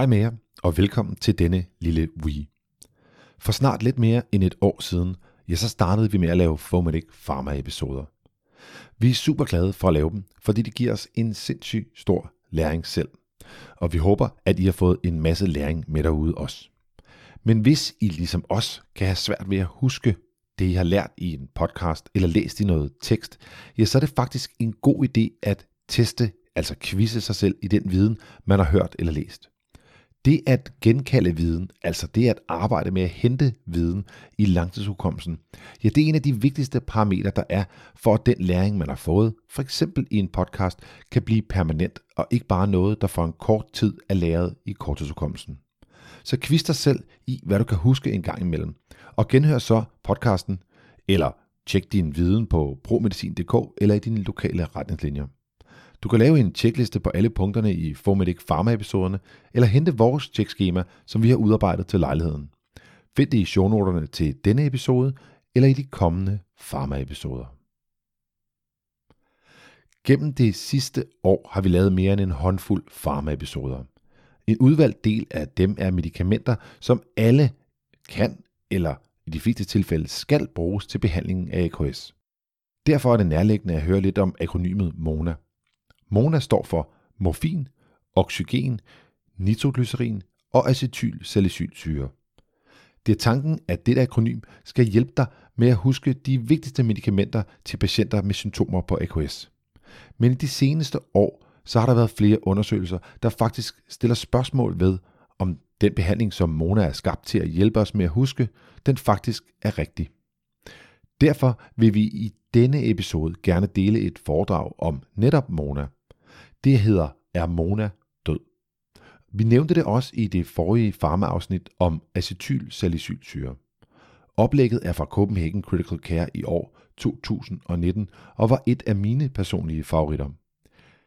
Hej med jer, og velkommen til denne lille Wii. For snart lidt mere end et år siden, ja, så startede vi med at lave Fomedic Pharma-episoder. Vi er super glade for at lave dem, fordi det giver os en sindssygt stor læring selv. Og vi håber, at I har fået en masse læring med derude også. Men hvis I ligesom os kan have svært ved at huske det, I har lært i en podcast eller læst i noget tekst, ja, så er det faktisk en god idé at teste, altså quizze sig selv i den viden, man har hørt eller læst. Det at genkalde viden, altså det at arbejde med at hente viden i langtidshukommelsen, ja, det er en af de vigtigste parametre, der er for at den læring, man har fået, for eksempel i en podcast, kan blive permanent og ikke bare noget, der for en kort tid er læret i korttidshukommelsen. Så kvist dig selv i, hvad du kan huske en gang imellem, og genhør så podcasten, eller tjek din viden på promedicin.dk eller i dine lokale retningslinjer. Du kan lave en tjekliste på alle punkterne i Formedic Pharma-episoderne, eller hente vores tjekskema, som vi har udarbejdet til lejligheden. Find det i shownoterne til denne episode, eller i de kommende Pharma-episoder. Gennem det sidste år har vi lavet mere end en håndfuld Pharma-episoder. En udvalgt del af dem er medicamenter, som alle kan, eller i de fleste tilfælde skal bruges til behandlingen af AKS. Derfor er det nærliggende at høre lidt om akronymet MONA – MONA står for morfin, oxygen, nitroglycerin og acetylsalicylsyre. Det er tanken, at dette akronym skal hjælpe dig med at huske de vigtigste medicamenter til patienter med symptomer på AKS. Men i de seneste år, så har der været flere undersøgelser, der faktisk stiller spørgsmål ved, om den behandling, som Mona er skabt til at hjælpe os med at huske, den faktisk er rigtig. Derfor vil vi i denne episode gerne dele et foredrag om netop Mona – det hedder Er Mona død? Vi nævnte det også i det forrige farmaafsnit om acetylsalicylsyre. Oplægget er fra Copenhagen Critical Care i år 2019 og var et af mine personlige favoritter.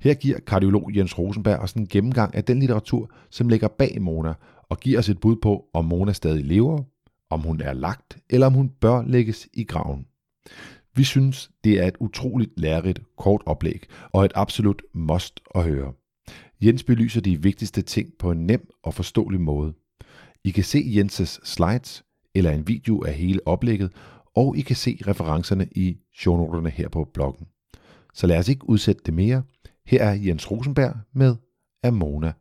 Her giver kardiolog Jens Rosenberg os en gennemgang af den litteratur, som ligger bag Mona, og giver os et bud på, om Mona stadig lever, om hun er lagt, eller om hun bør lægges i graven. Vi synes, det er et utroligt lærerigt kort oplæg og et absolut must at høre. Jens belyser de vigtigste ting på en nem og forståelig måde. I kan se Jenses slides eller en video af hele oplægget, og I kan se referencerne i shownoterne her på bloggen. Så lad os ikke udsætte det mere. Her er Jens Rosenberg med Amona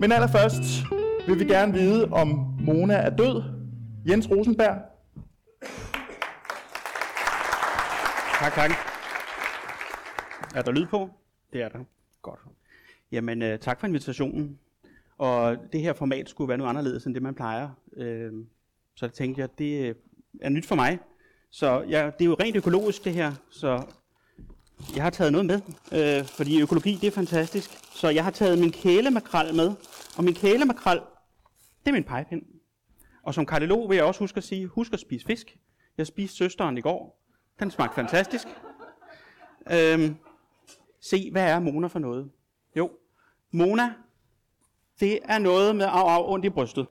Men allerførst vil vi gerne vide, om Mona er død. Jens Rosenberg. Tak, tak. Er der lyd på? Det er der. Godt. Jamen, øh, tak for invitationen. Og det her format skulle være noget anderledes end det, man plejer. Øh, så tænkte jeg, det er nyt for mig. Så ja, det er jo rent økologisk det her, så jeg har taget noget med, øh, fordi økologi det er fantastisk. Så jeg har taget min kælemakrel med, og min kælemakrel, det er min pegepind. Og som kardiolog vil jeg også huske at sige, husk at spise fisk. Jeg spiste søsteren i går. Den smagte fantastisk. Øhm, se, hvad er Mona for noget? Jo, Mona, det er noget med af, af ondt i brystet.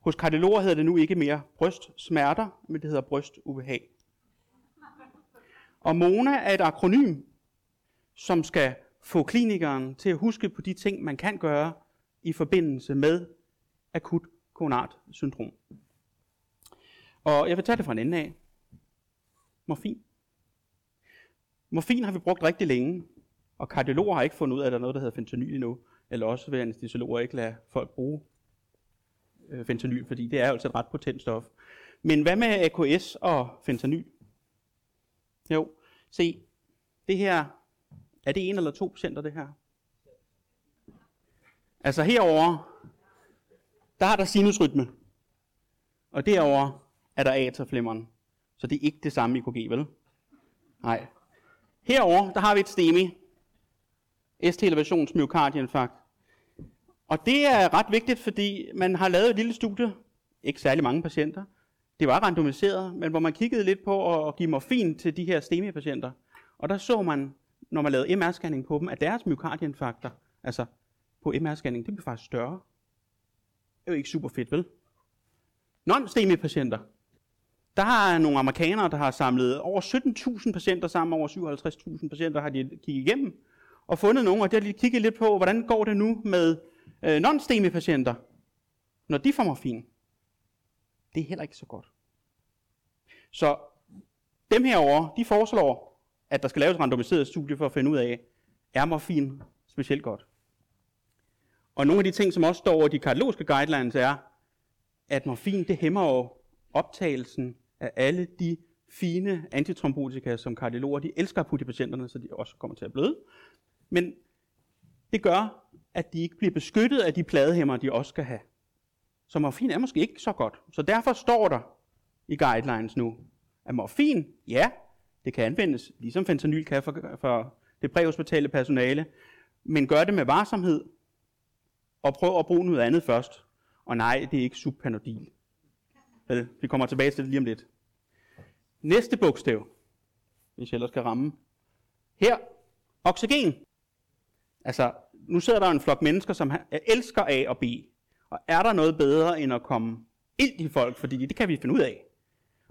Hos kardiologer hedder det nu ikke mere brystsmerter, men det hedder brystubehag. Og Mona er et akronym, som skal få klinikeren til at huske på de ting, man kan gøre i forbindelse med akut koronart syndrom. Og jeg vil tage det fra en ende af. Morfin. Morfin har vi brugt rigtig længe, og kardiologer har ikke fundet ud af, at der er noget, der hedder fentanyl endnu, eller også vil anestesiologer ikke lade folk bruge øh, fentanyl, fordi det er altså et ret potent stof. Men hvad med AKS og fentanyl? Jo, se, det her, er det 1 eller to procent af det her? Altså herover der har der sinusrytme. Og derover er der atrieflimmeren. Så det er ikke det samme EKG, vel? Nej. Herover der har vi et STEMI. ST-elevations myokardieinfarkt. Og det er ret vigtigt, fordi man har lavet et lille studie, ikke særlig mange patienter, det var randomiseret, men hvor man kiggede lidt på at give morfin til de her STEMI-patienter. Og der så man, når man lavede MR-scanning på dem, at deres myokardieinfarkter, altså på MR-scanning, det blev faktisk større. Det er jo ikke super fedt, vel? Non-STEMI-patienter, Der har nogle amerikanere, der har samlet over 17.000 patienter sammen, over 57.000 patienter har de kigget igennem, og fundet nogle, og der har de kigget lidt på, hvordan går det nu med øh, non-STEMI patienter, når de får morfin. Det er heller ikke så godt. Så dem herover, de foreslår, at der skal laves et randomiseret studie for at finde ud af, er morfin specielt godt. Og nogle af de ting, som også står over de kardiologiske guidelines, er, at morfin det hæmmer jo optagelsen af alle de fine antitrombotika, som kardiologer de elsker at putte i patienterne, så de også kommer til at bløde. Men det gør, at de ikke bliver beskyttet af de pladehæmmer, de også skal have. Så morfin er måske ikke så godt. Så derfor står der i guidelines nu, at morfin, ja, det kan anvendes, ligesom fentanyl kan for, for det præhospitale personale, men gør det med varsomhed, og prøv at bruge noget andet først. Og nej, det er ikke subpanodil. Vel, vi kommer tilbage til det lige om lidt. Næste bogstav, hvis jeg ellers skal ramme. Her, oxygen. Altså, nu sidder der en flok mennesker, som elsker A og B. Og er der noget bedre end at komme ild i folk, fordi det kan vi finde ud af.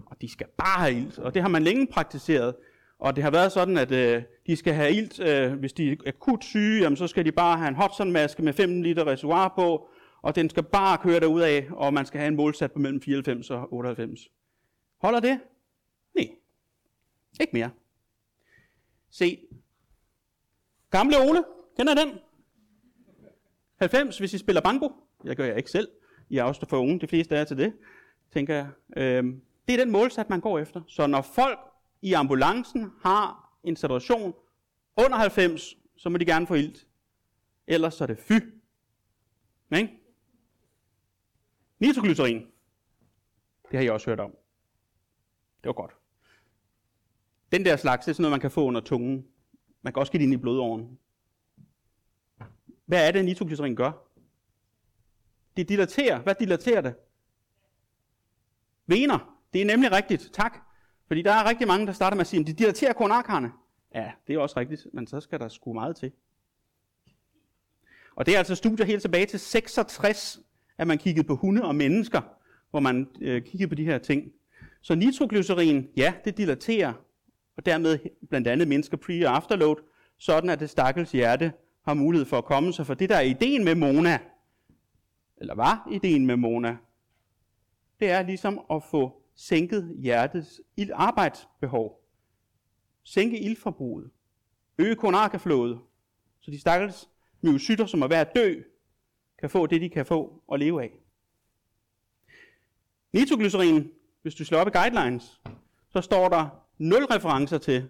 Og de skal bare have ild, og det har man længe praktiseret. Og det har været sådan, at øh, de skal have ilt, øh, hvis de er akut syge, jamen, så skal de bare have en Hudson-maske med 5 liter reservoir på, og den skal bare køre derud af, og man skal have en målsat på mellem 94 og 98. Holder det? Nej. Ikke mere. Se. Gamle Ole, kender den? 90, hvis I spiller banko. Jeg gør jeg ikke selv. I er også for unge, de fleste er til det, tænker jeg. Øhm, det er den målsat, man går efter. Så når folk i ambulancen har en saturation under 90, så må de gerne få ilt. Ellers så er det fy. Ikke? Nitroglycerin. Det har I også hørt om. Det var godt. Den der slags, det er sådan noget, man kan få under tungen. Man kan også give det ind i blodåren. Hvad er det, nitroglycerin gør? Det dilaterer. Hvad dilaterer det? Vener. Det er nemlig rigtigt. Tak. Fordi der er rigtig mange, der starter med at sige, at de dilaterer koronarkarne. Ja, det er også rigtigt, men så skal der sgu meget til. Og det er altså studier helt tilbage til 66, at man kiggede på hunde og mennesker, hvor man øh, kiggede på de her ting. Så nitroglycerin, ja, det dilaterer, og dermed blandt andet mennesker pre- og afterload, sådan at det stakkels hjerte har mulighed for at komme sig. For det, der er ideen med Mona, eller var ideen med Mona, det er ligesom at få sænket hjertets arbejdsbehov, sænke ildforbruget, øge koronarkaflådet, så de stakkels myocytter, som er ved at dø, kan få det, de kan få og leve af. Nitroglycerin, hvis du slår op i guidelines, så står der nul referencer til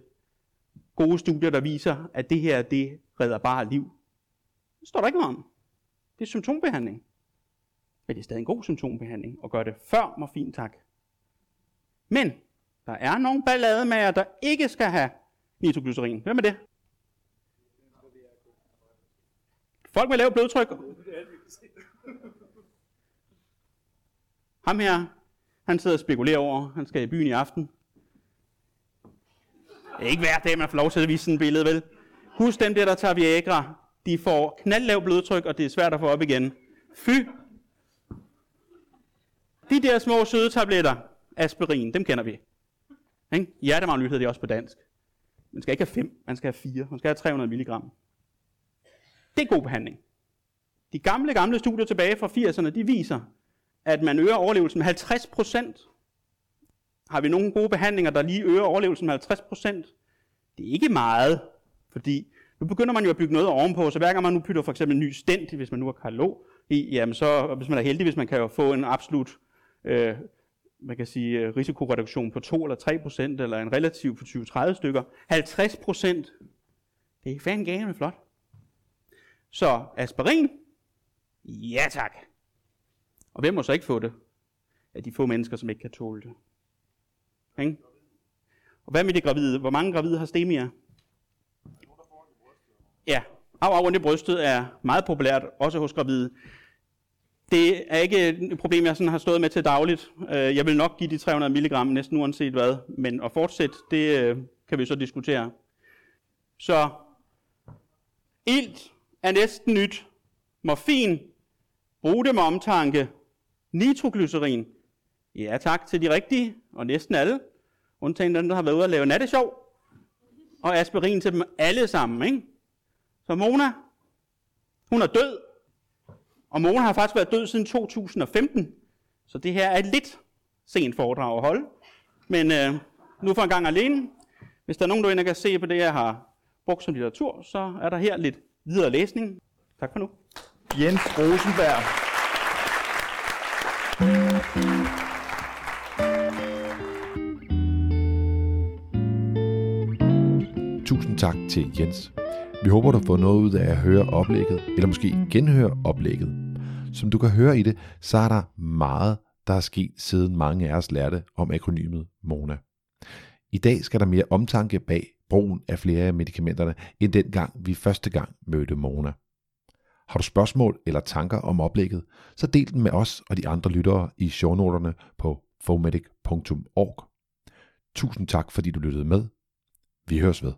gode studier, der viser, at det her, det redder bare liv. Det står der ikke noget om. Det er symptombehandling. Men det er stadig en god symptombehandling at gøre det før morfin, tak. Men der er nogle ballademager, der ikke skal have nitroglycerin. Hvem er det? Folk med lav blodtryk. Ham her, han sidder og spekulerer over, han skal i byen i aften. Det er ikke hver dag, man får lov til at vise sådan et billede, vel? Husk dem der, der tager Viagra. De får knaldlav blodtryk, og det er svært at få op igen. Fy! De der små søde tabletter, aspirin, dem kender vi. Ikke? Hjertemagn hedder det også på dansk. Man skal ikke have 5, man skal have 4. Man skal have 300 mg. Det er god behandling. De gamle, gamle studier tilbage fra 80'erne, de viser, at man øger overlevelsen med 50% Har vi nogle gode behandlinger, der lige øger overlevelsen med 50% Det er ikke meget, fordi nu begynder man jo at bygge noget ovenpå, så hver gang man nu pytter for eksempel en ny stent, hvis man nu har karlo i, jamen så, hvis man er heldig, hvis man kan jo få en absolut øh, man kan sige, øh, risikoreduktion på 2 eller 3 procent, eller en relativ på 20-30 stykker. 50 procent, det er fandme gane flot. Så aspirin, ja tak. Og hvem må så ikke få det? Af de få mennesker, som ikke kan tåle det. Ikke? Og hvad med de gravide? Hvor mange gravide har stemia? Ja, af og rundt i brystet er meget populært, også hos gravide. Det er ikke et problem, jeg sådan har stået med til dagligt. Øh, jeg vil nok give de 300 mg næsten uanset hvad, men at fortsætte, det øh, kan vi så diskutere. Så ilt er næsten nyt. Morfin, brug det med omtanke. Nitroglycerin, Ja, tak til de rigtige, og næsten alle. Undtagen dem, der har været ude og lave nattesjov. Og aspirin til dem alle sammen, ikke? Så Mona, hun er død. Og Mona har faktisk været død siden 2015. Så det her er et lidt sent foredrag at holde. Men øh, nu for en gang alene. Hvis der er nogen, der kan se på det, jeg har brugt som litteratur, så er der her lidt videre læsning. Tak for nu. Jens Rosenberg. Tusind tak til Jens. Vi håber, du har fået noget ud af at høre oplægget, eller måske genhøre oplægget. Som du kan høre i det, så er der meget, der er sket siden mange af os lærte om akronymet MONA. I dag skal der mere omtanke bag brugen af flere af medicamenterne, end dengang vi første gang mødte Mona. Har du spørgsmål eller tanker om oplægget, så del dem med os og de andre lyttere i shownoterne på fomedic.org. Tusind tak, fordi du lyttede med. Vi høres ved.